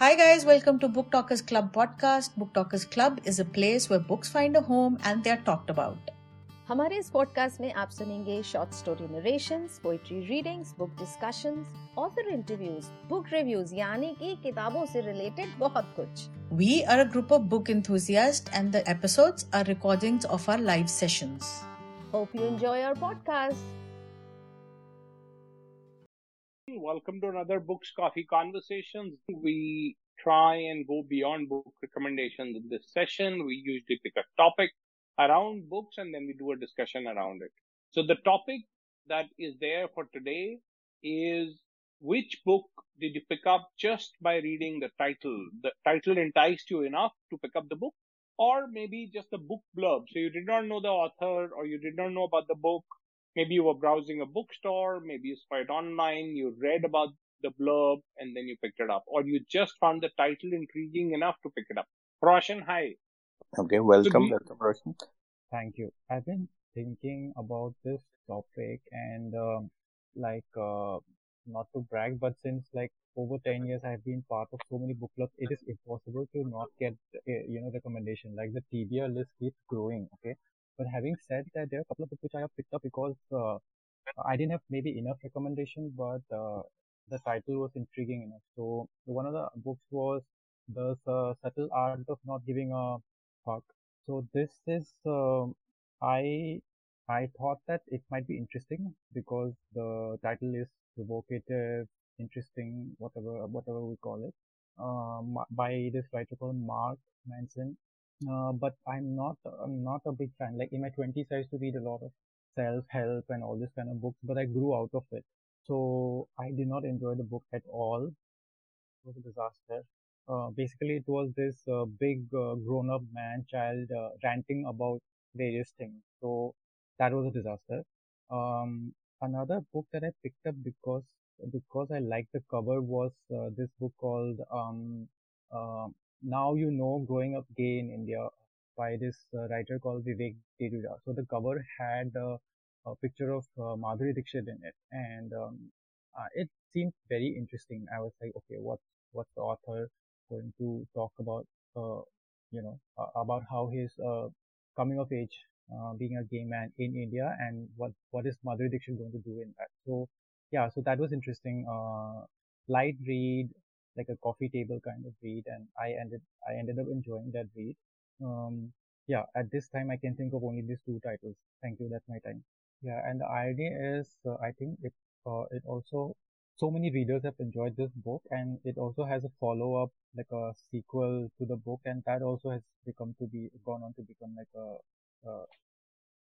Hi, guys, welcome to Book Talkers Club podcast. Book Talkers Club is a place where books find a home and they're talked about. हमारे इस podcast में आप सुनेंगे short story narrations poetry readings book discussions author interviews book reviews यानी कि किताबों से related बहुत कुछ We are a group of book enthusiasts, and the episodes are recordings of our live sessions. Hope you enjoy our podcast Welcome to another Books Coffee Conversations. We try and go beyond book recommendations in this session. We usually pick a topic around books and then we do a discussion around it. So the topic that is there for today is which book did you pick up just by reading the title? The title enticed you enough to pick up the book or maybe just the book blurb. So you did not know the author or you did not know about the book. Maybe you were browsing a bookstore. Maybe you saw it online. You read about the blurb and then you picked it up or you just found the title intriguing enough to pick it up. Roshan, hi. Okay, welcome, we- welcome, Roshan. Thank you. I've been thinking about this topic and um, like uh, not to brag, but since like over 10 years I've been part of so many book clubs, it is impossible to not get uh, you know recommendation. Like the TBR list keeps growing. Okay, but having said that, there are a couple of books which I have picked up because uh, I didn't have maybe enough recommendation, but uh, the title was intriguing enough. So one of the books was the uh, subtle art of not giving a fuck. So this is um I I thought that it might be interesting because the title is provocative, interesting, whatever whatever we call it, um, by this writer called Mark Manson. Uh, but I'm not I'm not a big fan. Like in my 20s, I used to read a lot of self-help and all this kind of books, but I grew out of it. So I did not enjoy the book at all. It was a disaster. Uh, basically, it was this uh, big uh, grown-up man child uh, ranting about various things. So that was a disaster. Um, another book that I picked up because because I liked the cover was this book called um, Now You Know Growing Up Gay in India by this uh, writer called Vivek Tejuja. So the cover had uh, a picture of uh, Madhuri Dixit in it, and um, uh, it seemed very interesting. I was like, okay, what what's the author going to talk about? Uh, you know, about how he's uh, coming of age, being a gay man in India, and what what is Madhuri Dixit going to do in that? So yeah, so that was interesting. Light read, like a coffee table kind of read, and I ended I ended up enjoying that read. Um, yeah, at this time I can think of only these two titles. Thank you. That's my time. Yeah, and the idea is, uh, I think it uh, it also so many readers have enjoyed this book, and it also has a follow up, like a sequel to the book, and that also has become to be gone on to become like a, a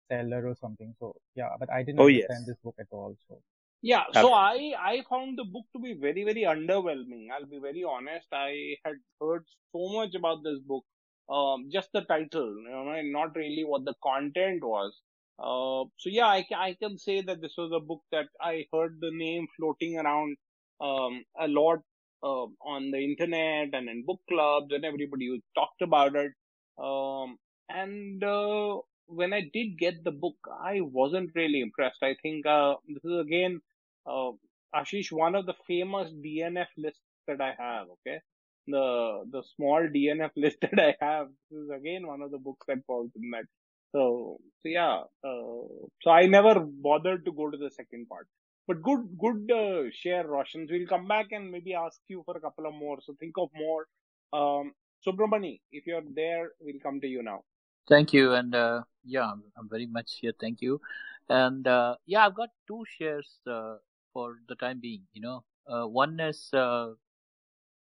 seller or something. So yeah, but I didn't Oh, understand yes. this book at all. So Yeah, so I I found the book to be very very underwhelming. I'll be very honest. I had heard so much about this book, um, just the title, you know, and not really what the content was. Uh, so yeah, I I can say that this was a book that I heard the name floating around um a lot uh, on the internet and in book clubs, and everybody who talked about it. Um, and uh, when I did get the book, I wasn't really impressed. I think uh, this is again uh, Ashish, one of the famous DNF lists that I have, okay? The, the small DNF list that I have, is again one of the books that falls in that. So, so yeah, uh, so I never bothered to go to the second part. But good, good, uh, share, Roshans. We'll come back and maybe ask you for a couple of more. So think of more. Um, Subramani, if you're there, we'll come to you now. Thank you, and uh, yeah, I'm, I'm very much here. Thank you, and uh, yeah, I've got two shares uh, for the time being. You know, uh, one is uh,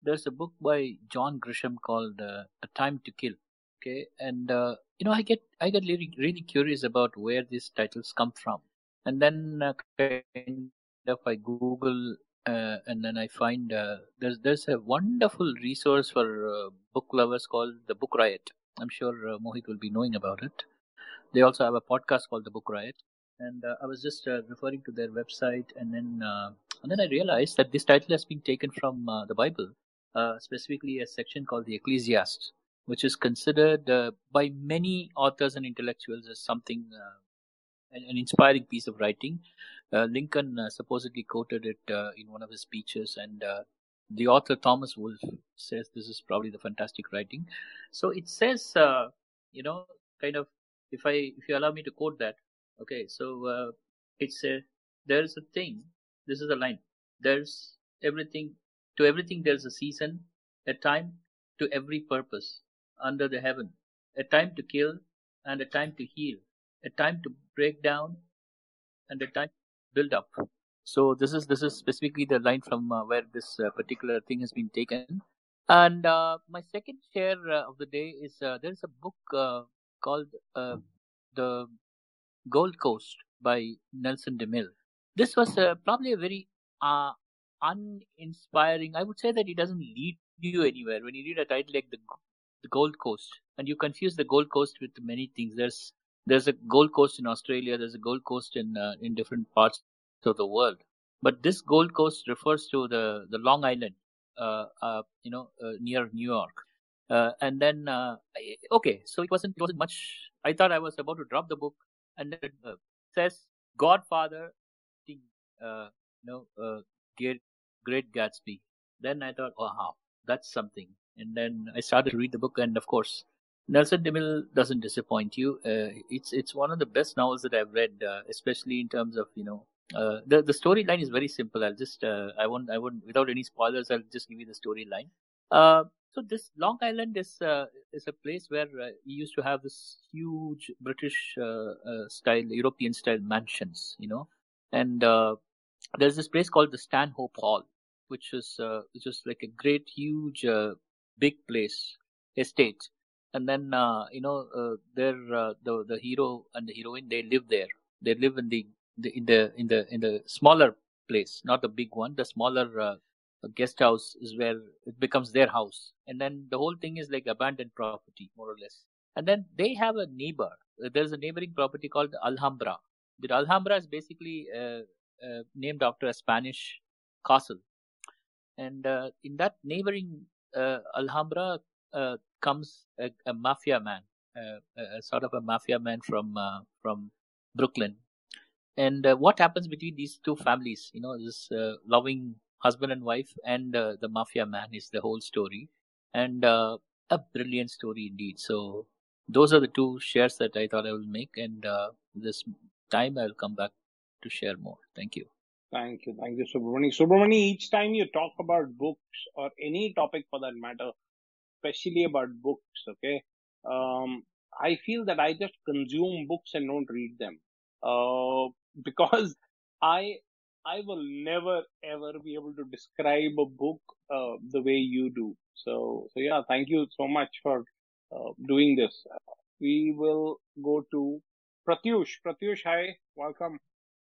there's a book by John Grisham called uh, A Time to Kill. Okay, and uh, you know, I get I get really really curious about where these titles come from, and then uh, kind of I Google. Uh, and then I find there's there's a wonderful resource for book lovers called the Book Riot. I'm sure Mohit will be knowing about it. They also have a podcast called the Book Riot, and uh, I was just uh, referring to their website, and then uh, and then I realized that this title has been taken from uh, the Bible, uh, specifically a section called the Ecclesiastes, which is considered uh, by many authors and intellectuals as something an, an inspiring piece of writing. Lincoln supposedly quoted it in one of his speeches, and the author Thomas Wolfe says this is probably the fantastic writing. So it says, you know, kind of, if I if you allow me to quote that, okay. So uh, it's a there's a thing. This is the line. There's everything to everything. There's a season, a time to every purpose under the heaven, a time to kill and a time to heal, a time to break down and a time to build up. So this is this is specifically the line from uh, where this uh, particular thing has been taken. And uh, my second share uh, of the day is uh, there is a book uh, called The Gold Coast by Nelson DeMille. This was probably a very uninspiring. I would say that it doesn't lead you anywhere when you read a title like the the Gold Coast, and you confuse the Gold Coast with many things. There's there's a Gold Coast in Australia. There's a Gold Coast in in different parts of the world. But this Gold Coast refers to the, the Long Island, uh, uh, you know, uh, near New York. Uh, and then, uh, okay, so it wasn't, it wasn't much. I thought I was about to drop the book and uh, says Godfather, you know, Great, Great Gatsby. Then I thought, oh, wow, that's something. And then I started to read the book and of course, Nelson DeMille doesn't disappoint you. it's, it's one of the best novels that I've read, especially in terms of, you know, uh, the the storyline is very simple. I'll just uh, I won't I won't without any spoilers. I'll just give you the storyline. Uh, so this Long Island is uh, is a place where uh, you used to have this huge British uh, uh style European style mansions, you know, and uh, there's this place called the Stanhope Hall, which is uh, which is like a great huge big place estate, and then you know there the the hero and the heroine they live there. They live in the the, in the in the in the smaller place, not the big one. The smaller uh, guest house is where it becomes their house, and then the whole thing is like abandoned property, more or less. And then they have a neighbor. There's a neighboring property called Alhambra. The Alhambra is basically uh, uh, named after a Spanish castle, and uh, in that neighboring uh, Alhambra uh, comes a, a, mafia man, a, sort of a mafia man from from Brooklyn, and uh, what happens between these two families you know this uh, loving husband and wife and uh, the mafia man is the whole story. And uh, a brilliant story indeed. So those are the two shares that i thought i will make and uh, this time i'll come back to share more. Thank you. Thank you. Thank you subramani. Subramani each time you talk about books or any topic for that matter especially about books okay um, i feel that i just consume books and don't read them. Uh, because I I will never ever be able to describe a book uh, the way you do. So so yeah, thank you so much for uh, doing this. We will go to Pratyush. Pratyush, hi, welcome.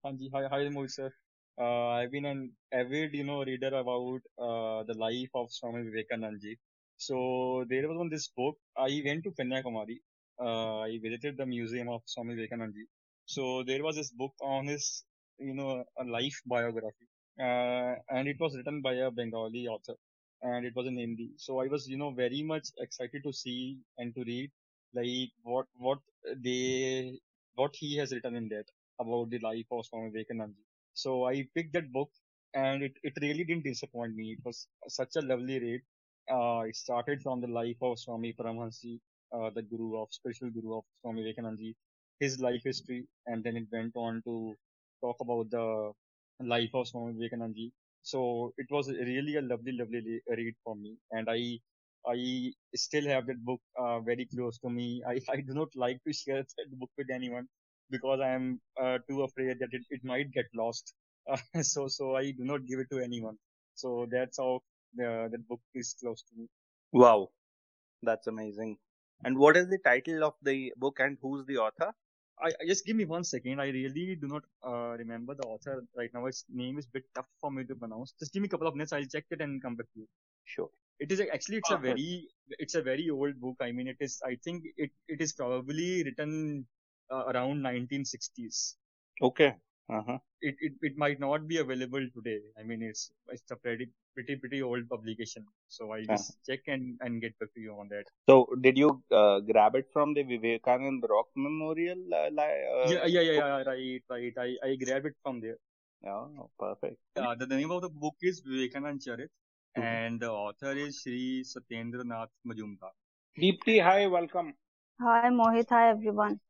Anji, hi, hi, sir. Uh, I've been an avid, you know, reader about uh, the life of Swami Vivekananda. So there was on this book. I went to Kanyakumari. Uh, I visited the museum of Swami Vivekananda. So there was this book on his, you know, a life biography, uh, and it was written by a Bengali author, and it was in Hindi. So I was, you know, very much excited to see and to read, like what what they what he has written in that about the life of Swami Vivekananda. So I picked that book, and it it really didn't disappoint me. It was such a lovely read. Uh, it started from the life of Swami Paramahansa, uh, the guru of spiritual guru of Swami Vivekananda, his life history, and then it went on to talk about the life of Swami Vivekananda. So it was really a lovely, lovely read for me, and I I still have that book uh, very close to me. I, I do not like to share that book with anyone because I am uh, too afraid that it, it might get lost. Uh, so so I do not give it to anyone. So that's how the that book is close to me. Wow, that's amazing. And what is the title of the book and who's the author? I, I, just give me one second. I really do not uh, remember the author right now. His name is a bit tough for me to pronounce. Just give me a couple of minutes. I'll check it and come back to you. Sure. It is actually it's okay. a very it's a very old book. I mean, it is. I think it it is probably written uh, around 1960s. Okay. Uh-huh. It, it it might not be available today. I mean, it's it's a pretty pretty pretty old publication. So I'll just uh-huh. check and and get back to you on that. So did you uh, grab it from the Vivekanand Rock Memorial? Uh, uh, yeah, yeah, yeah, yeah, right, right. I I grabbed it from there. Oh, perfect. Uh, the, the name of the book is Vivekanand Charit. and the author is Sri Satyendra Nath Majumdar. Deepti, hi, welcome. Hi, Mohit. Hi, everyone.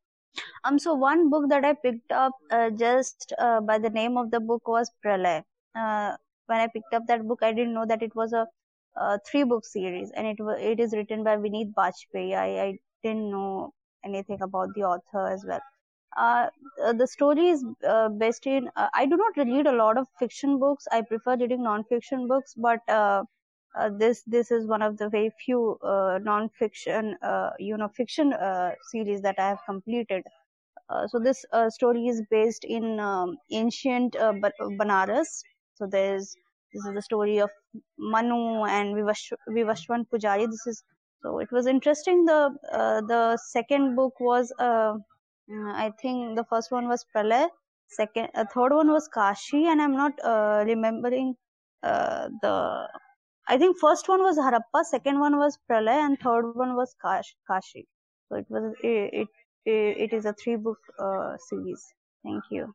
Um, so one book that I picked up uh, just uh, by the name of the book was Pralay. Uh, when I picked up that book, I didn't know that it was a, a three book series, and it it is written by Vineet Bajpai. I, I didn't know anything about the author as well. Uh, the story is uh, based in. Uh, I do not read a lot of fiction books. I prefer reading non-fiction books, but uh, uh, this this is one of the very few uh, non-fiction, you know, fiction series that I have completed. so this story is based in um, ancient Banaras. So there's this is the story of Manu and Vivash, Vivashwan Pujari. This is so it was interesting. The the second book was uh, I think the first one was Pralay, second, uh, third one was Kashi, and I'm not uh, remembering uh, the. I think first one was Harappa, second one was Pralay, and third one was Kash, Kashi. So it was it it, it is a three book uh, series. Thank you.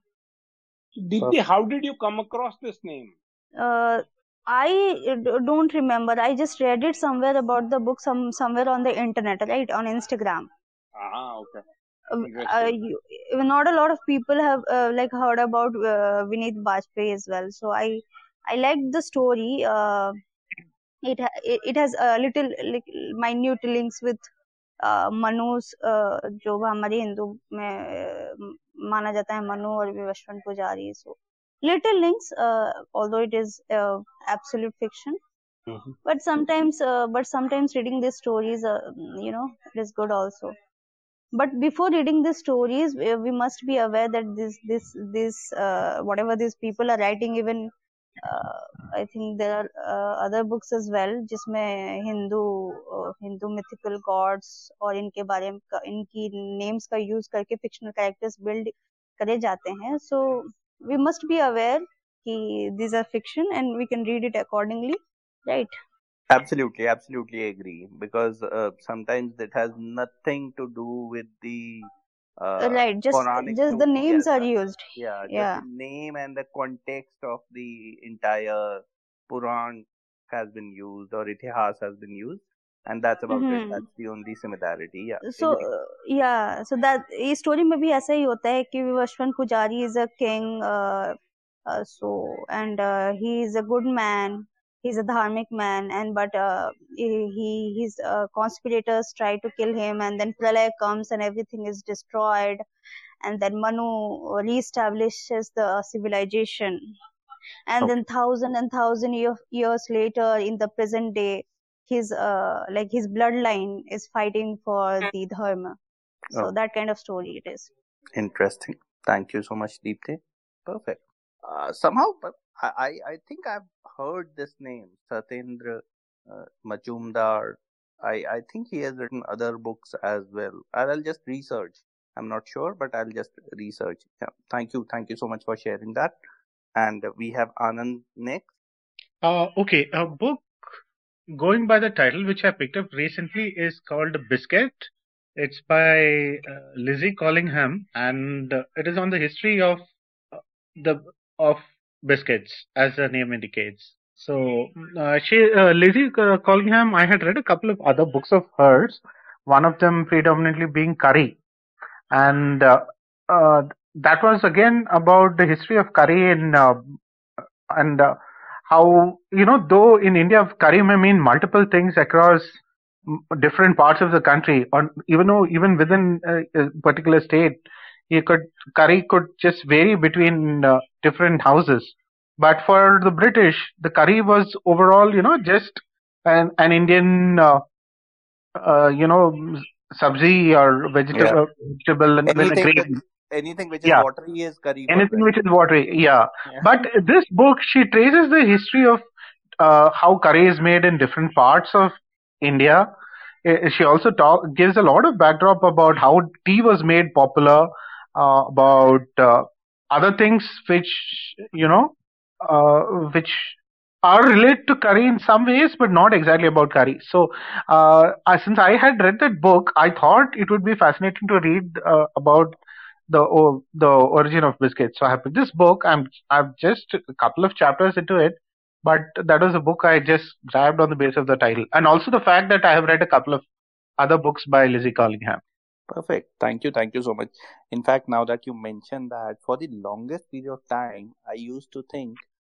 Deepti, how did you come across this name? Uh, I don't remember. I just read it somewhere about the book, some somewhere on the internet, right, on Instagram. Ah, okay uh, you, not a lot of people have uh, like heard about uh, Vineet Bajpai as well. So I I liked the story. Uh, it, it it has a little like minute links with uh, Manu's uh, जो हमारे हिंदू में माना जाता है मनु और विवस्वन पुजारी so little links uh, although it is uh, absolute fiction mm-hmm. but sometimes uh, but sometimes reading these stories uh, you know it is good also but before reading the stories we must be aware that this this this uh, whatever these people are writing even I think there are other books as well जिसमें Hindu uh, Hindu mythical gods और इनके बारे में इनकी names का use करके fictional characters build करे जाते हैं। So we must be aware कि this are fiction and we can read it accordingly right absolutely absolutely agree. Because uh, sometimes it has nothing to do with the uh, right. Just just the names are used. Yeah, yeah. the name and the context of the entire Puran has been used or Itihas has been used. And that's about mm-hmm. it. That's the only similarity. Yeah. So uh, yeah. So that इस story में भी ऐसा ही होता है कि Vashwan Pujari is a king. Uh, uh, so and uh, he is a good man he's a dharmic man and but uh, he his uh, conspirators try to kill him and then pralay comes and everything is destroyed. And then manu reestablishes the civilization. And then thousand and thousand year, years later in the present day his uh, like his bloodline is fighting for the dharma. So oh. that kind of story it is. Interesting. Thank you so much deepti perfect. Uh, somehow I, I think I've heard this name, Satyendra uh, Majumdar. I, I think he has written other books as well. I'll just research. I'm not sure, but I'll just research. Yeah. Thank you. Thank you so much for sharing that. And we have Anand next. Uh, okay. A book going by the title, which I picked up recently, is called Biscuit. It's by uh, Lizzie Collingham, and uh, it is on the history of uh, the of biscuits, as the name indicates. So, uh, she, uh, Lizzie Collingham, I had read a couple of other books of hers, one of them predominantly being curry. And uh, uh that was again about the history of curry in, uh, and uh, how, you know, though in India, curry may mean multiple things across different parts of the country, or even though even within a particular state, you could curry could just vary between uh, different houses. But for the British, the curry was overall, you know, just an an Indian, uh, uh, you know, sabzi or vegetable, yeah. vegetable anything, which, anything which is yeah. watery is curry. Anything which is watery, yeah. yeah. But this book, she traces the history of uh, how curry is made in different parts of India. She also talk, gives a lot of backdrop about how tea was made popular uh, about uh, other things which you know uh, which are related to curry in some ways, but not exactly about curry. So, uh, since I had read that book, I thought it would be fascinating to read uh, about the the origin of biscuits. So I have this book. I'm I've just a couple of chapters into it, but that was a book I just grabbed on the basis of the title, and also the fact that I have read a couple of other books by Lizzie Collingham. Perfect. Thank you. Thank you so much. In fact, now that you mentioned that, for the longest period of time, I used to think,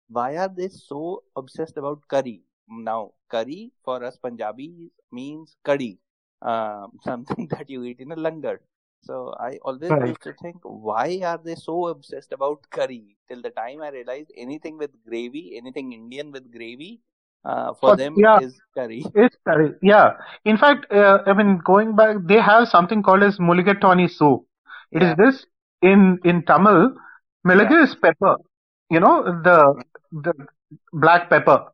why are they so obsessed about curry? Now, curry for us Punjabis means curry, um, something that you eat in a langar. So I always Right. used to think, why are they so obsessed about curry? Till the time I realized anything with gravy, anything Indian with gravy, uh, for But them yeah, is curry. it's curry. Yeah. In fact, uh, I mean, going back, they have something called as mulligatawny soup. It is Yeah, this in in Tamil. yeah. Is pepper. You know the the black pepper.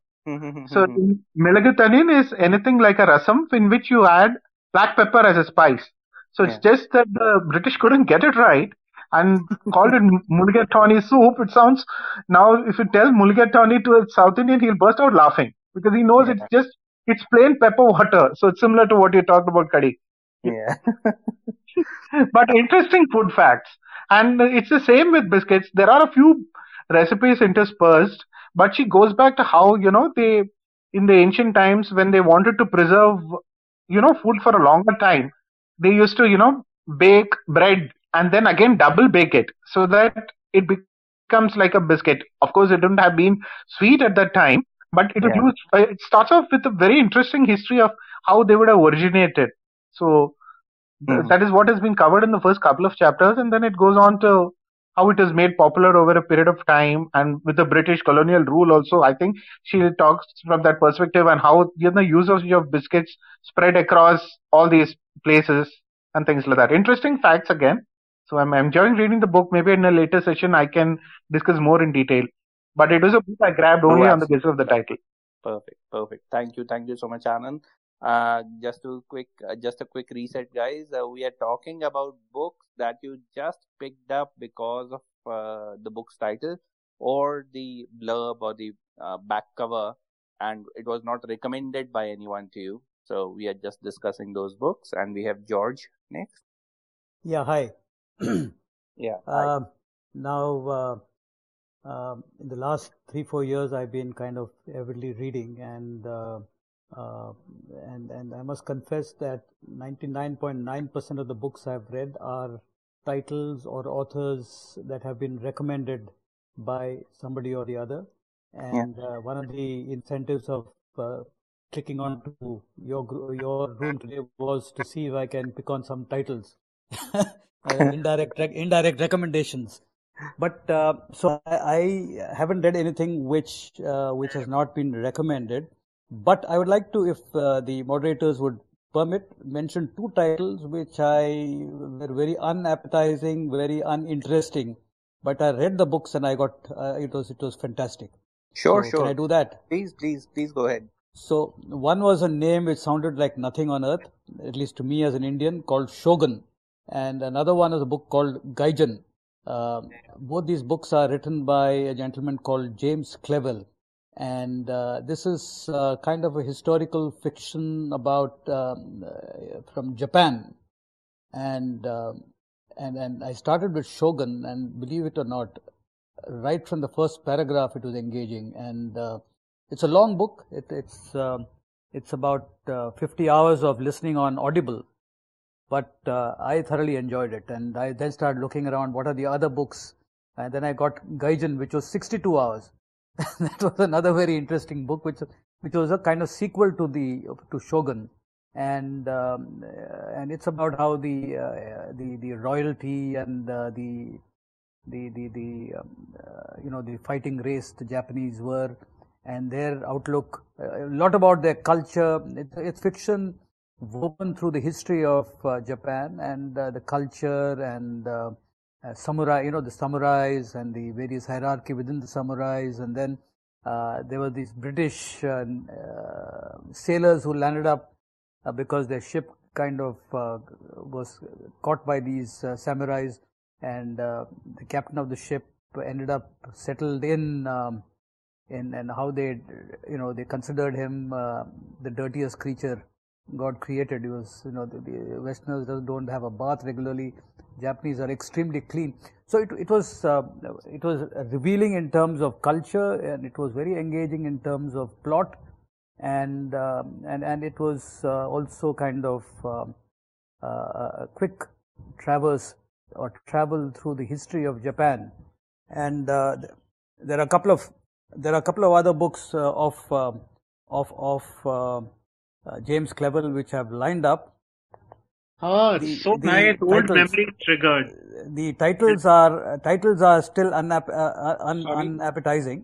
So in Milagatanin is anything like a rasam in which you add black pepper as a spice. So it's yeah. just that the British couldn't get it right and called it mulligatawny soup. It sounds now if you tell mulligatawny to a South Indian, he'll burst out laughing because he knows it's just it's plain pepper water. So it's similar to what you talked about curry. Yeah. but interesting food facts. And it's the same with biscuits. There are a few recipes interspersed, but she goes back to how, you know, they, in the ancient times when they wanted to preserve, you know, food for a longer time, they used to, you know, bake bread and then again double bake it so that it becomes like a biscuit. Of course, it didn't have been sweet at that time, but it Yeah. used, uh, it starts off with a very interesting history of how they would have originated. So, Mhm. that is what has been covered in the first couple of chapters, and then it goes on to how it is made popular over a period of time, and with the British colonial rule also. I think she talks from that perspective and how you know, usage of biscuits spread across all these places and things like that. Interesting facts again. So I'm enjoying reading the book. Maybe in a later session I can discuss more in detail. But it was a book I grabbed Oh, only on the basis of the title. Perfect. Perfect. Thank you. Thank you so much, Anand. Uh, just to quick, uh, just a quick reset, guys. Uh, we are talking about books that you just picked up because of uh, the book's title or the blurb or the uh, back cover, and it was not recommended by anyone to you. So we are just discussing those books, and we have George next. Yeah, hi. Yeah. Um, now, uh, um, in the last three, four years, I've been kind of avidly reading, and uh, uh, and and I must confess that 99.9% of the books I've read are titles or authors that have been recommended by somebody or the other. Yeah. And uh, one of the incentives of uh, clicking on to your your room today was to see if I can pick on some titles, uh, indirect rec- indirect recommendations. But uh, so I, I haven't read anything which uh, which has not been recommended. But I would like to, if uh, the moderators would permit, mention two titles which I were very unappetizing, very uninteresting. But I read the books and I got uh, it was it was fantastic. Sure, So sure. can I do that? Please, please, please go ahead. So one was a name which sounded like nothing on earth, at least to me as an Indian, called Shogun, and another one is a book called Gaijin. Uh, both these books are written by a gentleman called James Clavell, and uh, this is uh, kind of a historical fiction about um, uh, from Japan, and uh, and and I started with Shogun, and believe it or not, right from the first paragraph it was engaging, and uh, it's a long book. It, it's um it's about uh, 50 hours of listening on Audible, but uh, I thoroughly enjoyed it, and I then started looking around what are the other books, and then I got Gaijin, which was 62 hours. that was another very interesting book, which which was a kind of sequel to the to Shogun, and um, and it's about how the uh, the the royalty and uh, the the the the um, uh, you know the fighting race the Japanese were and their outlook uh, a lot about their culture. It's, it's fiction woven through the history of uh, Japan and uh, the culture and uh, uh, samurai you know the samurais and the various hierarchy within the samurais. And then uh, there were these British uh, sailors who landed up because their ship kind of was caught by these samurais. And the captain of the ship ended up settled in um, in and how they you know they considered him the dirtiest creature God created. He was you know the, the Westerners don't have a bath regularly. Japanese are extremely clean. so it, it was uh, it was revealing in terms of culture and it was very engaging in terms of plot and uh, and and it was uh, also kind of um, uh, a quick traverse or travel through the history of Japan and uh, there are a couple of there are a couple of other books uh, of um, of of James Clavell which have lined up Oh, the, so the nice. Old titles, memory triggered. The titles are titles are still unap- uh, un- unappetizing,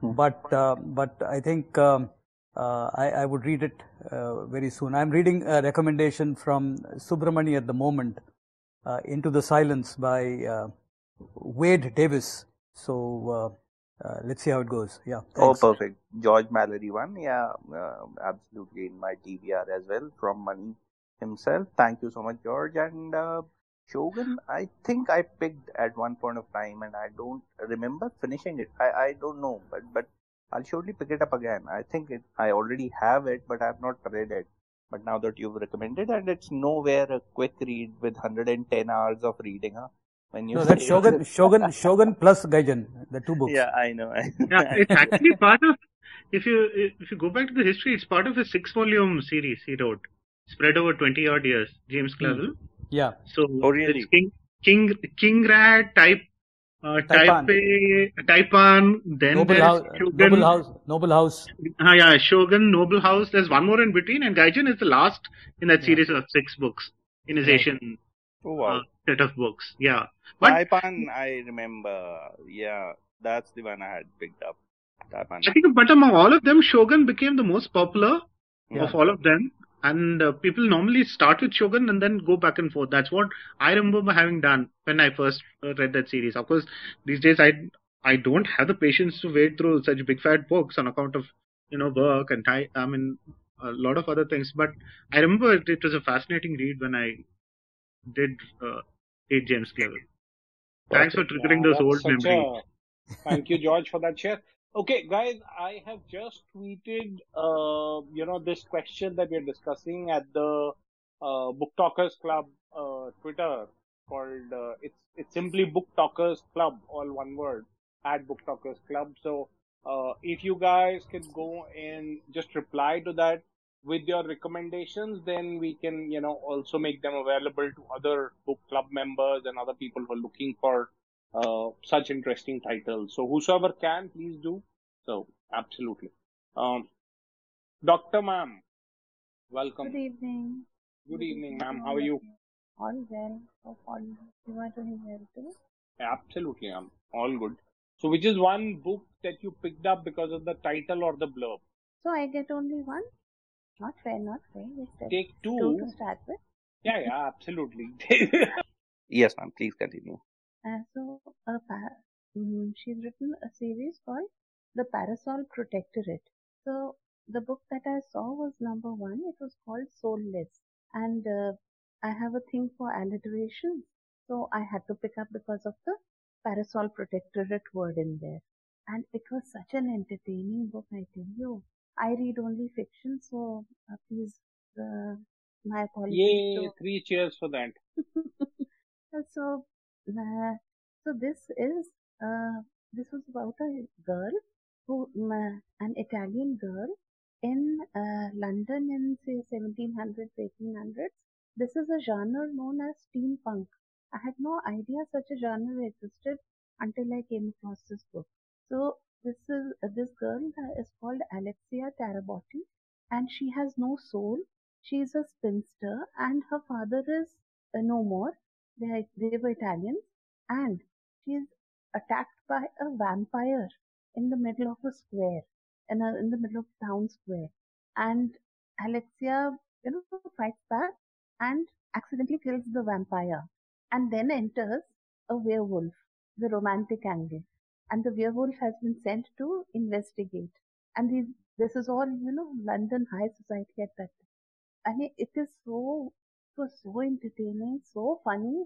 hmm. but uh, but I think um, uh, I, I, would read it uh, very soon. I'm reading a recommendation from Subramani at the moment, uh, Into the Silence by uh, Wade Davis. So let's see how it goes. Yeah. Oh, thanks. Oh, perfect. George Mallory one. Yeah, absolutely in my TBR as well from Mani himself. Thank you so much, George. And uh, Shogun, I think I picked at one point of time, and I don't remember finishing it. I, I don't know, but but I'll surely pick it up again. I think it, I already have it, but I've not read it. But now that you've recommended, and it's nowhere a quick read with 110 hours of reading, huh? When you no, that's Shogun, Shogun, Shogun plus Gaijin, the two books. Yeah, I know. yeah, it's actually part of. If you if you go back to the history, it's part of a six volume series he wrote spread over 20 odd years, James hmm. Clavell. Yeah. So oh, really? King, King, King Rat, type, uh, type A, Taipan, then Noble there's House, Shogun. Noble House, Noble House. Uh, yeah, Shogun, Noble House. There's one more in between, and Gaijin is the last in that yeah. series of six books in his Asian oh, wow. uh, set of books. Yeah. But, Taipan, I remember. Yeah, that's the one I had picked up. Taipan. I think, but among all of them, Shogun became the most popular yeah. of all of them and uh, people normally start with Shogun and then go back and forth. That's what I remember having done when I first uh, read that series. Of course, these days I I don't have the patience to wade through such big fat books on account of you know work and time. I mean a lot of other things. But I remember it, it was a fascinating read when I did uh, read James Clavell. Thanks for triggering those old memories. A, thank you, George, for that share. Okay, guys, I have just tweeted, uh, you know, this question that we're discussing at the uh, Book Talkers Club uh, Twitter called uh, it's it's simply Book Talkers Club, all one word, at Book Talkers Club. So uh, if you guys can go and just reply to that with your recommendations, then we can, you know, also make them available to other book club members and other people who are looking for uh, such interesting titles. So whosoever can, please do. So absolutely. Um, Dr. Ma'am, welcome. Good evening. Good, Good evening, ma'am. How are you? All well. Hope all you are doing well too. Absolutely, I'm all good. So, which is one book that you picked up because of the title or the blurb? So I get only one. Not fair, not fair. Take two. two to start with. Yeah, yeah, absolutely. yes, ma'am. Please continue. Uh, so, uh, um, she's written a series called The Parasol Protectorate. So, the book that I saw was number one. It was called Soulless. And uh, I have a thing for alliteration. So, I had to pick up because of the Parasol Protectorate word in there. And it was such an entertaining book, I tell you. I read only fiction, so uh, please, uh, my apologies. Yay, three cheers for that. so, uh, so this is uh, this was about a girl who uh, an Italian girl in uh, London in say 1700s 1800s. This is a genre known as steampunk. I had no idea such a genre existed until I came across this book. So this is this girl is called Alexia Tarabotti, and she has no soul. She is a spinster, and her father is uh, no more. They, they were Italians, and she is attacked by a vampire in the middle of a square, in, a, in the middle of town square. And Alexia, you know, fights back and accidentally kills the vampire, and then enters a werewolf, the romantic angle. And the werewolf has been sent to investigate. And these, this is all, you know, London high society at that time. I mean, it is so, it was so entertaining, so funny,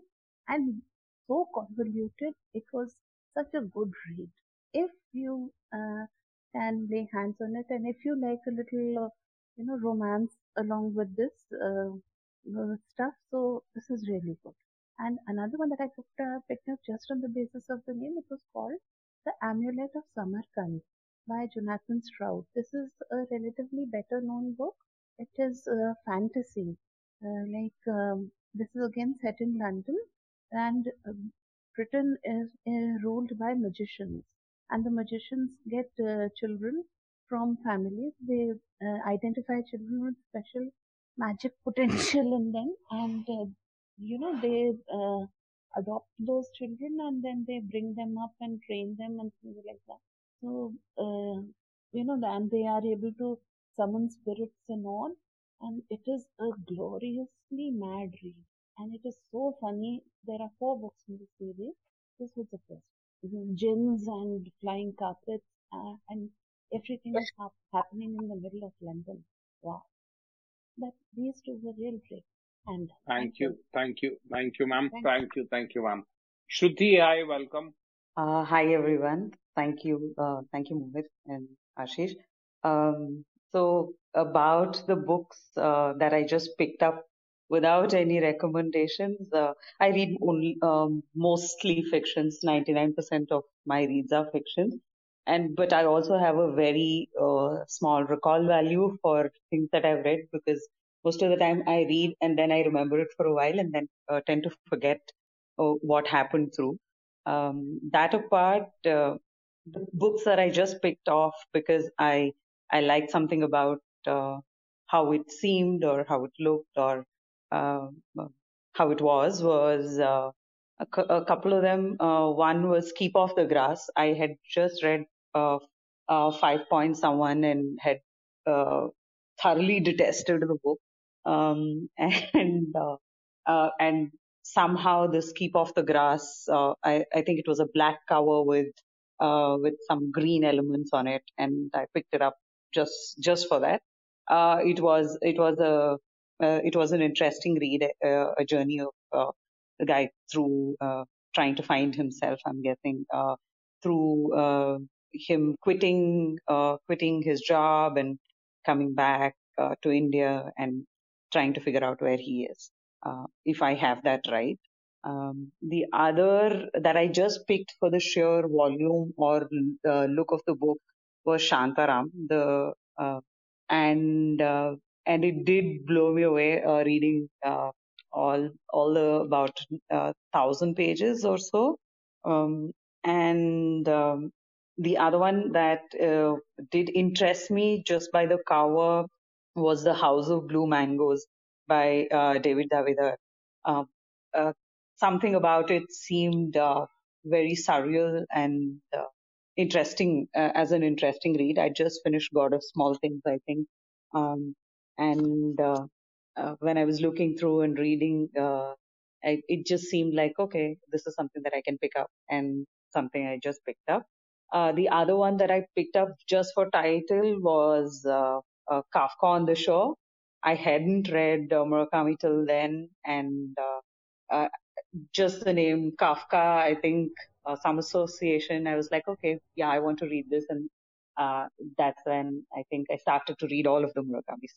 and so convoluted. It was such a good read. If you uh, can lay hands on it, and if you like a little, uh, you know, romance along with this uh, stuff, so this is really good. And another one that I picked picked up just on the basis of the name, it was called The Amulet of Samarkand by Jonathan Stroud. This is a relatively better known book. It is a fantasy. Uh, like um, this is again set in London, and um, Britain is uh, ruled by magicians, and the magicians get uh, children from families. They uh, identify children with special magic potential in them, and uh, you know they uh, adopt those children, and then they bring them up and train them and things like that. So uh, you know, and they are able to summon spirits and all, and it is a gloriously mad read, and it is so funny. There are four books in the series. This was the first. Jinns and flying carpets, uh, and everything is hap- happening in the middle of London. Wow. That these two were real great. And Thank you, thank you, thank you, ma'am. Thank Thank you, thank you, ma'am. Shruti, hi, welcome. Uh, hi everyone. Thank you. Uh, thank you, Mohit and Ashish. Um, so about the books uh, that I just picked up without any recommendations, uh, I read only um, mostly fictions. 99% of my reads are fictions. And but I also have a very uh, small recall value for things that I've read because most of the time I read and then I remember it for a while and then uh, tend to forget uh, what happened through. Um, that apart, uh, the books that I just picked off because I I liked something about uh, how it seemed or how it looked or uh, how it was was uh, a, cou- a couple of them. One was Keep Off the Grass. I had just read Five Point Someone and had thoroughly detested the book. Um, and uh, uh, and somehow this Keep Off the Grass. Uh, I I think it was a black cover with uh, with some green elements on it, and I picked it up just just for that. Uh, it was it was a uh, it was an interesting read, uh, a journey of uh, the guy through uh, trying to find himself. I'm guessing uh, through uh, him quitting uh, quitting his job and coming back uh, to India and trying to figure out where he is. Uh, if I have that right. Um, the other that I just picked for the sheer volume or the look of the book was Shantaram. The uh, and uh, and it did blow me away uh, reading uh, all all the about uh, thousand pages or so. Um, and um, the other one that uh, did interest me just by the cover was The House of Blue Mangoes by uh, David Davidar. Um, uh, something about it seemed uh, very surreal and uh, interesting uh, as an interesting read. I just finished God of Small Things, I think, um, and uh, uh, when I was looking through and reading, uh, I, it just seemed like okay, this is something that I can pick up and something I just picked up. Uh, the other one that I picked up just for title was uh, uh, Kafka on the Shore. I hadn't read uh, Murakami till then, and uh, uh, just the name Kafka, I think uh, some association. I was like, okay, yeah, I want to read this, and uh, that's when I think I started to read all of the Murakamis.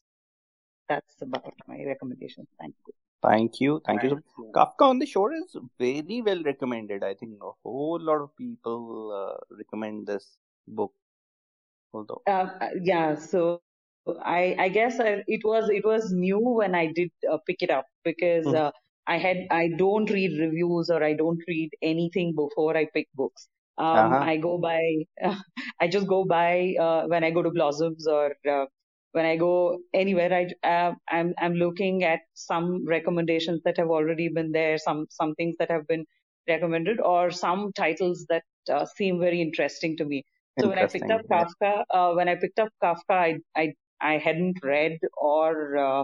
That's about my recommendations. Thank you. Thank you. Thank you. Thank you. Kafka on the Shore is very well recommended. I think a whole lot of people uh, recommend this book. Although, yeah, so I I guess I, it was it was new when I did uh, pick it up because Mhm. uh, I had I don't read reviews or I don't read anything before I pick books. Um, uh-huh. I go by I just go by uh, when I go to Blossoms or uh, when I go anywhere. I uh, I'm I'm looking at some recommendations that have already been there, some some things that have been recommended, or some titles that uh, seem very interesting to me. So when I picked up. Yeah. Kafka, uh, when I picked up Kafka, I I I hadn't read or uh,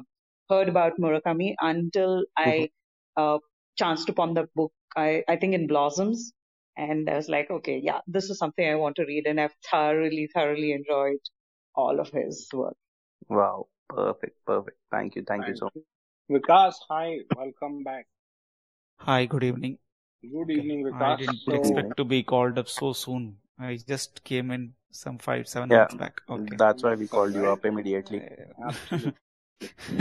heard about Murakami until. I uh, chanced upon the book. I I think in Blossoms, and I was like, okay, yeah, this is something I want to read, and I've thoroughly thoroughly enjoyed all of his work. Wow. Perfect. Perfect. Thank you. Thank you so you. Vikas, hi, welcome back. Hi, good evening. Good Okay, evening, I Vikas. didn't So, expect to be called up so soon. I just came in some five, seven Yeah. minutes back. Okay. That's why we called you up immediately. Absolutely.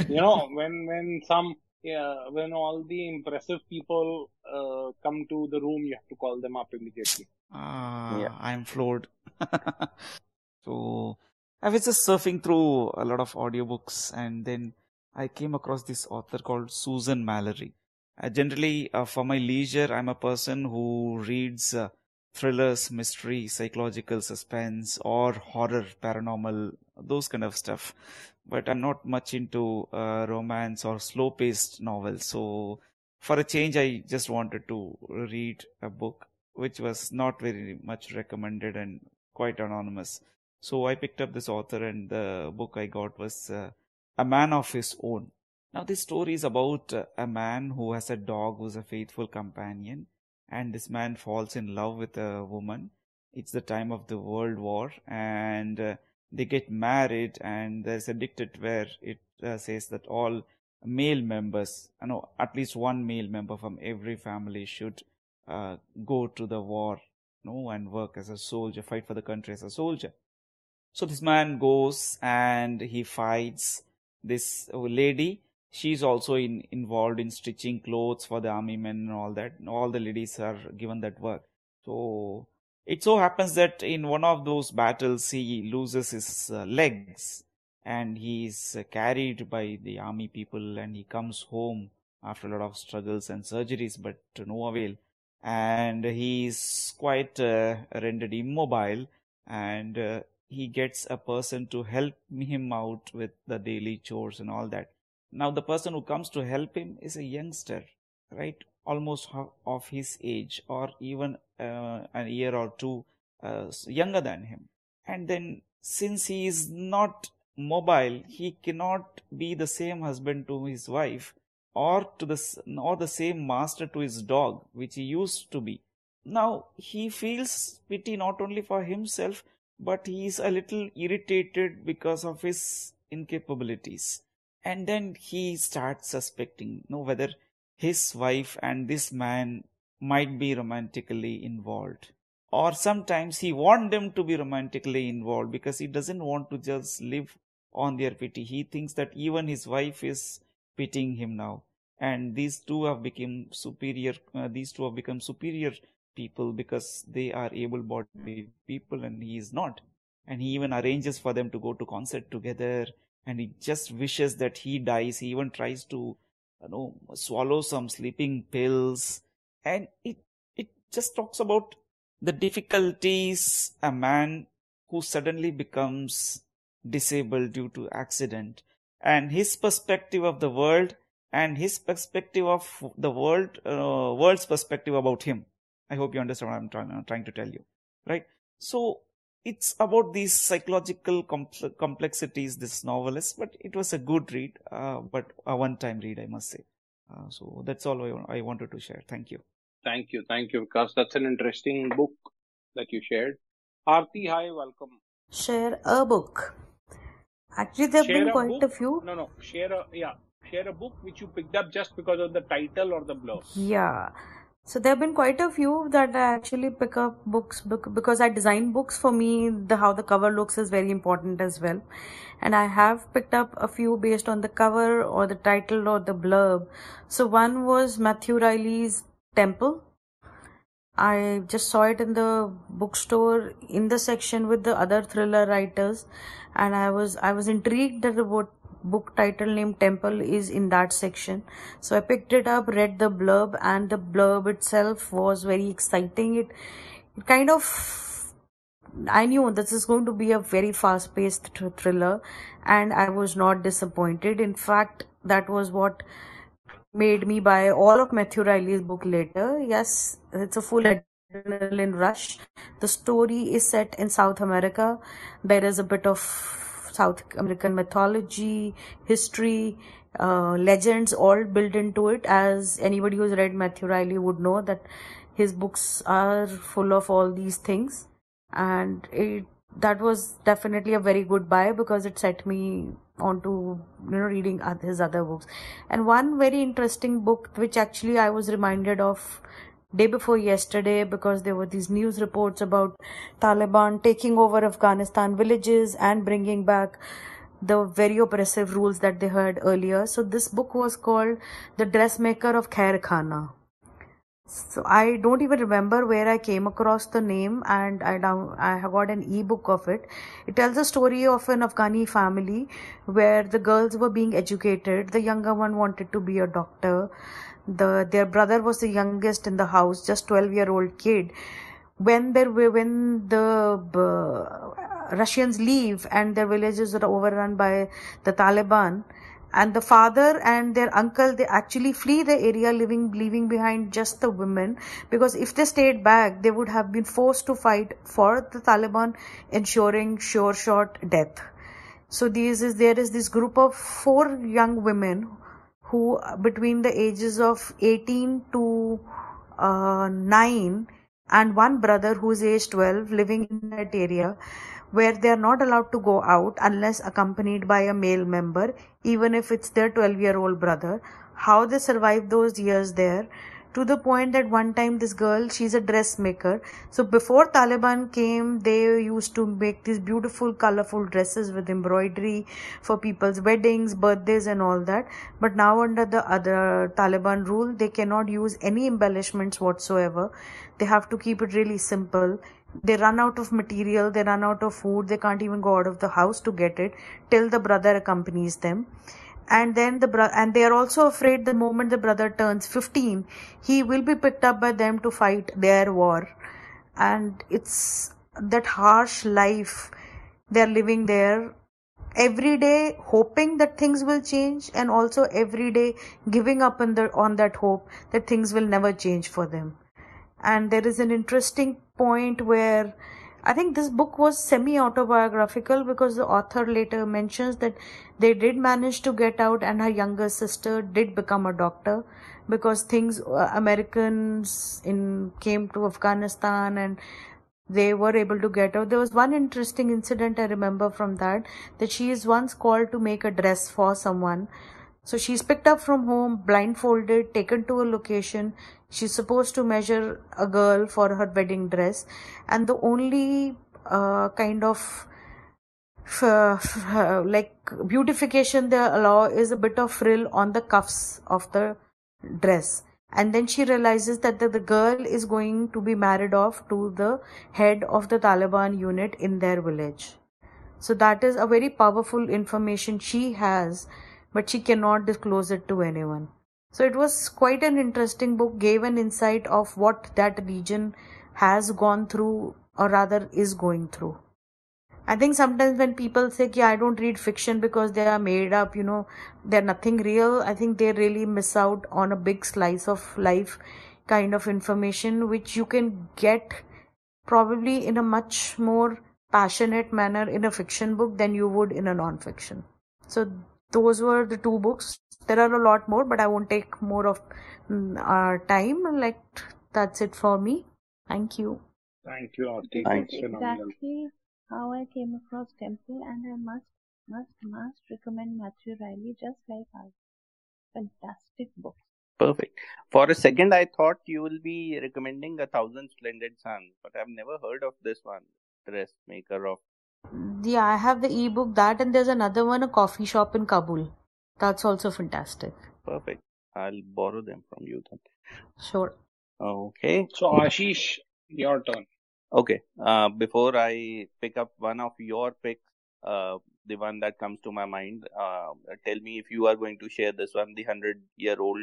You know, when when some yeah, when all the impressive people uh, come to the room, you have to call them up immediately. Ah, Yeah. I'm floored. so I was just surfing through a lot of audiobooks and then I came across this author called Susan Mallery. Uh, generally, uh, for my leisure, I'm a person who reads uh, thrillers, mystery, psychological suspense, or horror, paranormal, those kind of stuff. But I'm not much into uh, romance or slow paced novels. So, for a change, I just wanted to read a book which was not very much recommended and quite anonymous. So, I picked up this author, and the book I got was uh, A Man of His Own. Now, this story is about a man who has a dog who's a faithful companion, and this man falls in love with a woman. It's the time of the World War, and uh, they get married, and there's a dictate where it uh, says that all male members, I know at least one male member from every family should uh, go to the war, you know, and work as a soldier, fight for the country as a soldier. So this man goes and he fights this lady. She's also in, involved in stitching clothes for the army men and all that. All the ladies are given that work. So it so happens that in one of those battles he loses his uh, legs and he is uh, carried by the army people and he comes home after a lot of struggles and surgeries but to no avail and he is quite uh, rendered immobile and uh, he gets a person to help him out with the daily chores and all that now the person who comes to help him is a youngster right? Almost of his age or even uh, a year or two uh, younger than him. And then since he is not mobile he cannot be the same husband to his wife or to the or the same master to his dog which he used to be. Now he feels pity not only for himself but he is a little irritated because of his incapabilities and then he starts suspecting you know whether his wife and this man might be romantically involved. Or sometimes he want them to be romantically involved because he doesn't want to just live on their pity. He thinks that even his wife is pitying him now. And these two have become superior uh, these two have become superior people because they are able bodied people and he is not. And he even arranges for them to go to concert together and he just wishes that he dies. He even tries to you know swallow some sleeping pills. And it it just talks about the difficulties a man who suddenly becomes disabled due to accident. And his perspective of the world and his perspective of the world uh, world's perspective about him. I hope you understand what i'm trying, uh, trying to tell you right? So it's about these psychological compl- complexities this novel is but it was a good read uh, but a one time read i must say uh, so that's all I, I wanted to share thank you Thank you, thank you, because that's an interesting book that you shared. Aarti, hi, welcome. Share a book. Actually, there have Share been a quite book. a few. No, no, share a yeah, share a book which you picked up just because of the title or the blurb. Yeah. So there have been quite a few that I actually pick up books because I design books. For me, the how the cover looks is very important as well, and I have picked up a few based on the cover or the title or the blurb. So one was Matthew Reilly's Temple. I just saw it in the bookstore in the section with the other thriller writers, and I was I was intrigued that the bo- book title name Temple is in that section. So I picked it up, read the blurb, and the blurb itself was very exciting. It it kind of I knew this is going to be a very fast paced thr- thriller, and I was not disappointed. In fact, that was what made me buy all of Matthew Reilly's book later. Yes, it's a full adrenaline rush. The story is set in South America. There is a bit of South American mythology, history, uh, legends all built into it. As anybody who's read Matthew Reilly would know that his books are full of all these things, and it that was definitely a very good buy because it set me onto you know reading his other books and one very interesting book which actually i was reminded of day before yesterday because there were these news reports about taliban taking over afghanistan villages and bringing back the very oppressive rules that they heard earlier. So this book was called The Dressmaker of Khair Khana. So I don't even remember where I came across the name and I down I have got an ebook of it. It tells a story of an Afghani family where the girls were being educated. The younger one wanted to be a doctor. The their brother was the youngest in the house, just 12 year old kid. When there when the uh, Russians leave and their villages are overrun by the Taliban, and the father and their uncle they actually flee the area leaving leaving behind just the women because if they stayed back they would have been forced to fight for the taliban ensuring sure shot death so this is there is this group of four young women who between the ages of 18 to uh, 9 and one brother who is age 12 living in that area where they are not allowed to go out unless accompanied by a male member, even if it's their 12 year old brother. How they survived those years there to the point that one time this girl she's a dressmaker. So before taliban came they used to make these beautiful colorful dresses with embroidery for people's weddings birthdays and all that. But now under the other taliban rule they cannot use any embellishments whatsoever. They have to keep it really simple. They run out of material they run out of food they can't even go out of the house to get it till the brother accompanies them and then the bro- and they are also afraid the moment the brother turns 15 he will be picked up by them to fight their war. And it's that harsh life they're living there every day hoping that things will change and also every day giving up on the on that hope that things will never change for them. And there is an interesting point where I think this book was semi autobiographical because the author later mentions that they did manage to get out and her younger sister did become a doctor because things uh, Americans in came to Afghanistan and they were able to get out. There was one interesting incident I remember from that that she is once called to make a dress for someone. So she's picked up from home, blindfolded, taken to a location. She's supposed to measure a girl for her wedding dress, and the only uh, kind of like beautification they allow is a bit of frill on the cuffs of the dress. And then she realizes that the, the girl is going to be married off to the head of the taliban unit in their village. So that is a very powerful information she has but she cannot disclose it to anyone so it was quite an interesting book, gave an insight of what that region has gone through or rather is going through. I think sometimes when people say, yeah, I don't read fiction because they are made up, you know, they're nothing real, I think they really miss out on a big slice of life kind of information which you can get probably in a much more passionate manner in a fiction book than you would in a non-fiction. So those were the two books there are a lot more but i won't take more of mm, our time like that's it for me thank you Thank you, Aarti. This That's is exactly how I came across Temple, and I must, must, must recommend Matthew Reilly just like I. Fantastic book. Perfect. For a second, I thought you will be recommending A Thousand Splendid Suns, but I've never heard of this one. Dressmaker of. Yeah i have the ebook that and there's another one a coffee shop in kabul that's also fantastic Perfect. I'll borrow them from you then. sure Okay. So, Ashish, your turn. Okay. Uh, before I pick up one of your picks, uh, the one that comes to my mind, uh, tell me if you are going to share this one, the hundred year old.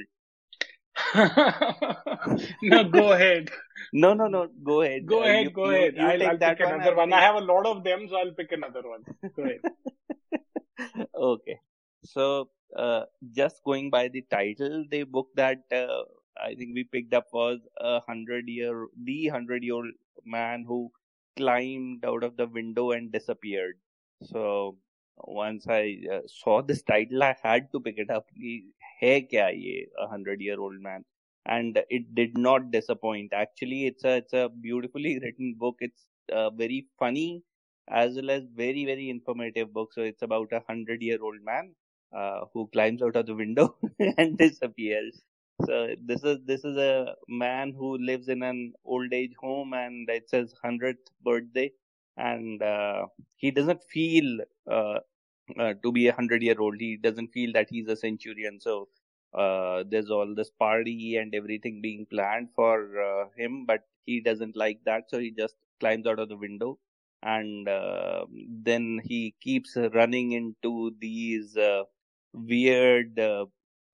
No, go ahead. No, no, no. Go ahead. Go ahead, you- go you- ahead. you I'll, I'll pick one, another I'll one. I have a lot of them, so I'll pick another one. Go ahead. okay. So, uh, just going by the title, the book that uh, I think we picked up was a hundred year, the hundred year old man who climbed out of the window and disappeared. So, once I uh, saw this title, I had to pick it up. Hey, kya ye, a hundred year old man, and it did not disappoint. Actually, it's a it's a beautifully written book. It's a very funny as well as very very informative book. So it's about a hundred year old man uh, who climbs out of the window and disappears. So this is this is a man who lives in an old age home, and it's his hundredth birthday, and uh, he doesn't feel uh, uh, to be a hundred year old. He doesn't feel that he's a centurion. So uh, there's all this party and everything being planned for uh, him, but he doesn't like that. So he just climbs out of the window and uh, then he keeps running into these uh, weird uh,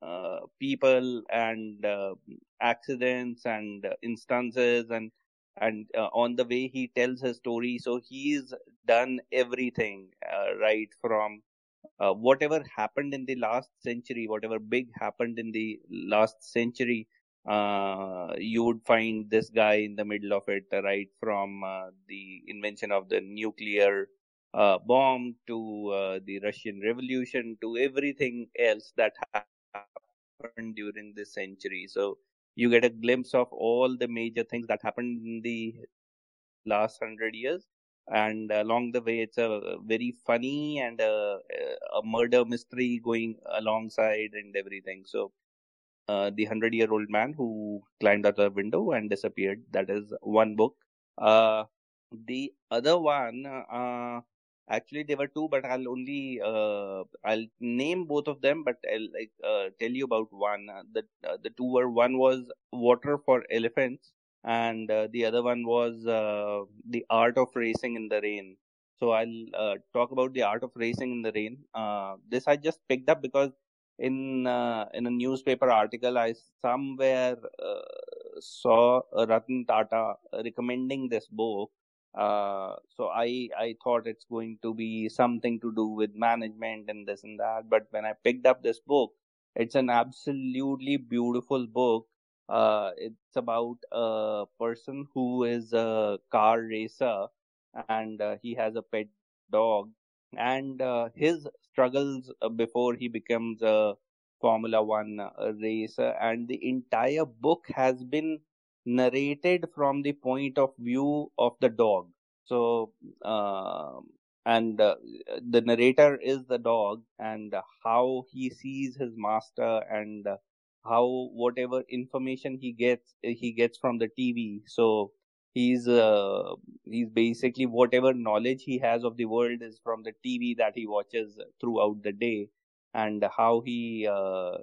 uh, people and uh, accidents and instances and and on the way he tells his story so he's done everything right from whatever happened in the last century whatever big happened in the last century uh, you would find this guy in the middle of it, right from uh, the invention of the nuclear uh, bomb to uh, the Russian Revolution to everything else that happened during this century. So you get a glimpse of all the major things that happened in the last hundred years. And along the way, it's a very funny and a, a murder mystery going alongside and everything. So uh, the hundred year old man who climbed out the window and disappeared. That is one book. Uh, the other one, uh, actually there were two, but I'll only uh, I'll name both of them, but I'll like uh, tell you about one. Uh, the the two were one was Water for Elephants, and the other one was the Art of Racing in the Rain. So I'll talk about the Art of Racing in the Rain. this I just picked up because in uh, in a newspaper article i somewhere uh, saw ratan tata recommending this book uh, so i i thought it's going to be something to do with management and this and that but when i picked up this book it's an absolutely beautiful book uh, it's about a person who is a car racer and uh, he has a pet dog and uh, his struggles uh, before he becomes a Formula One uh, racer, and the entire book has been narrated from the point of view of the dog. So, uh, and uh, the narrator is the dog, and how he sees his master, and how whatever information he gets, he gets from the TV. So, he's uh, he's basically whatever knowledge he has of the world is from the TV that he watches throughout the day, and how he uh,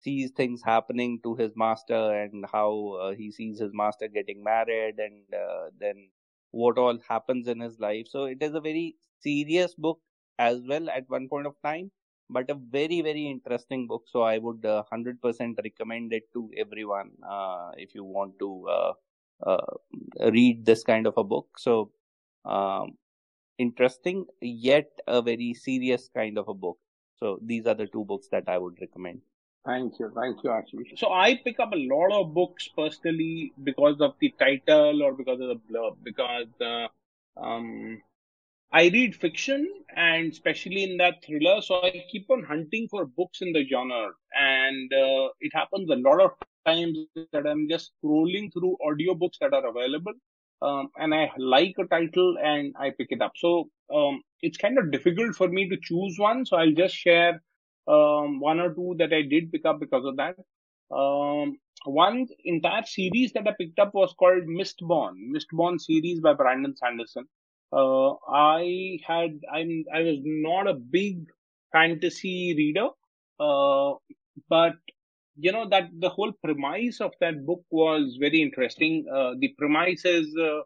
sees things happening to his master, and how uh, he sees his master getting married, and uh, then what all happens in his life. So it is a very serious book as well at one point of time, but a very very interesting book. So I would uh, hundred percent recommend it to everyone uh, if you want to uh, read this kind of a book. So, um, interesting yet a very serious kind of a book. So these are the two books that I would recommend. Thank you, thank you, Ashish. So I pick up a lot of books personally because of the title or because of the blurb. Because uh, um, I read fiction and especially in that thriller, so I keep on hunting for books in the genre, and uh, it happens a lot of times that I'm just scrolling through audiobooks that are available. Um, and I like a title and I pick it up. So um, it's kind of difficult for me to choose one. So I'll just share um, one or two that I did pick up because of that. Um, one entire series that I picked up was called Mistborn, Mistborn series by Brandon Sanderson. Uh, I had, I'm, I was not a big fantasy reader, uh, but you know that the whole premise of that book was very interesting. Uh, the premise is uh,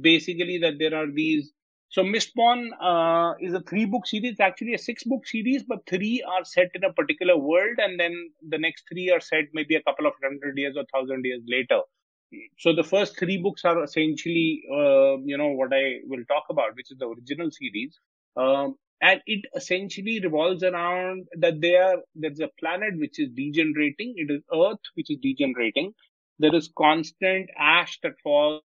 basically that there are these. So Mistborn uh, is a three book series. Actually a six book series, but three are set in a particular world, and then the next three are set maybe a couple of hundred years or thousand years later. So the first three books are essentially, uh, you know, what I will talk about, which is the original series. Um, and it essentially revolves around that there there's a planet which is degenerating. It is earth which is degenerating. There is constant ash that falls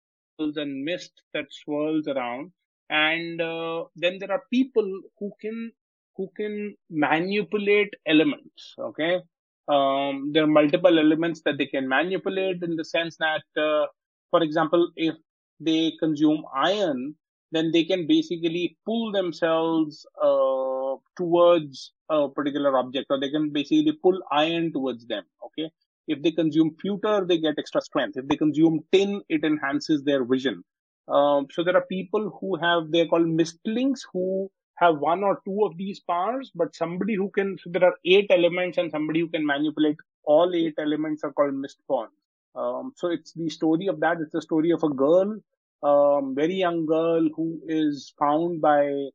and mist that swirls around. And uh, then there are people who can who can manipulate elements okay um, there are multiple elements that they can manipulate in the sense that uh, for example if they consume iron then they can basically pull themselves uh, towards a particular object or they can basically pull iron towards them okay? If they consume pewter they get extra strength. If they consume tin it enhances their vision. Um, so there are people who have they're called mistings who have one or two of these powers, but somebody who can, so there are eight elements and somebody who can manipulate all eight elements are called Mistborn. Um, so it's the story of that. It's the story of a girl, um, very young girl who is found by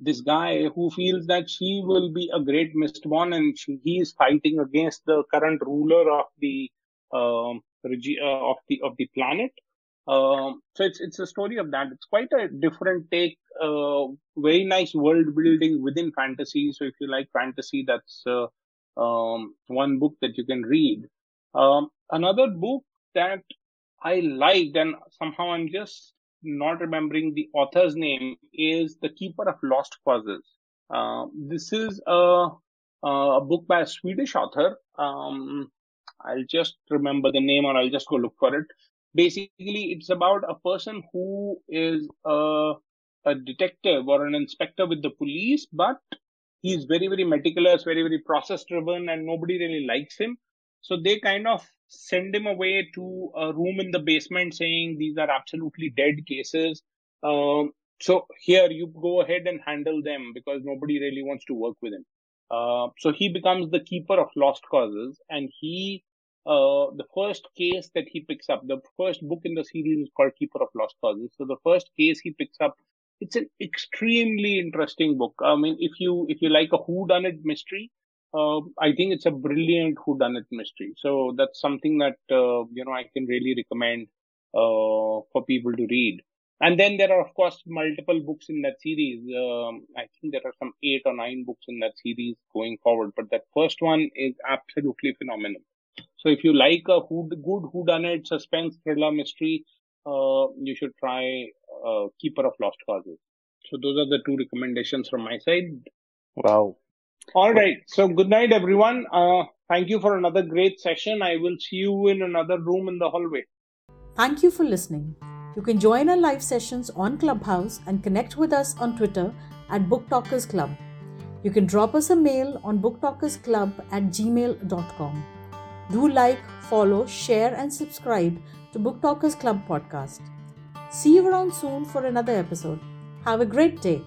this guy who feels that she will be a great Mistborn and she, he is fighting against the current ruler of the, um, uh, of the, of the planet. Um, so it's it's a story of that. It's quite a different take. Uh, very nice world building within fantasy. So if you like fantasy, that's uh, um, one book that you can read. Um, another book that I liked and somehow I'm just not remembering the author's name is The Keeper of Lost Causes. Uh, this is a, a book by a Swedish author. Um, I'll just remember the name or I'll just go look for it. Basically, it's about a person who is a, a detective or an inspector with the police, but he's very, very meticulous, very, very process driven, and nobody really likes him. So they kind of send him away to a room in the basement saying these are absolutely dead cases. Um, so here you go ahead and handle them because nobody really wants to work with him. Uh, so he becomes the keeper of lost causes and he, uh, the first case that he picks up, the first book in the series is called Keeper of Lost Causes. So the first case he picks up it's an extremely interesting book. I mean, if you if you like a whodunit mystery, uh, I think it's a brilliant whodunit mystery. So that's something that uh, you know I can really recommend uh, for people to read. And then there are of course multiple books in that series. Um, I think there are some eight or nine books in that series going forward, but that first one is absolutely phenomenal. So if you like a who, good whodunit suspense thriller mystery, uh, you should try uh, Keeper of Lost Causes. So those are the two recommendations from my side. Wow. All right. So good night, everyone. Uh, thank you for another great session. I will see you in another room in the hallway. Thank you for listening. You can join our live sessions on Clubhouse and connect with us on Twitter at Book Talkers Club. You can drop us a mail on booktalkersclub at gmail.com. Do like, follow, share, and subscribe to Book Talkers Club podcast. See you around soon for another episode. Have a great day.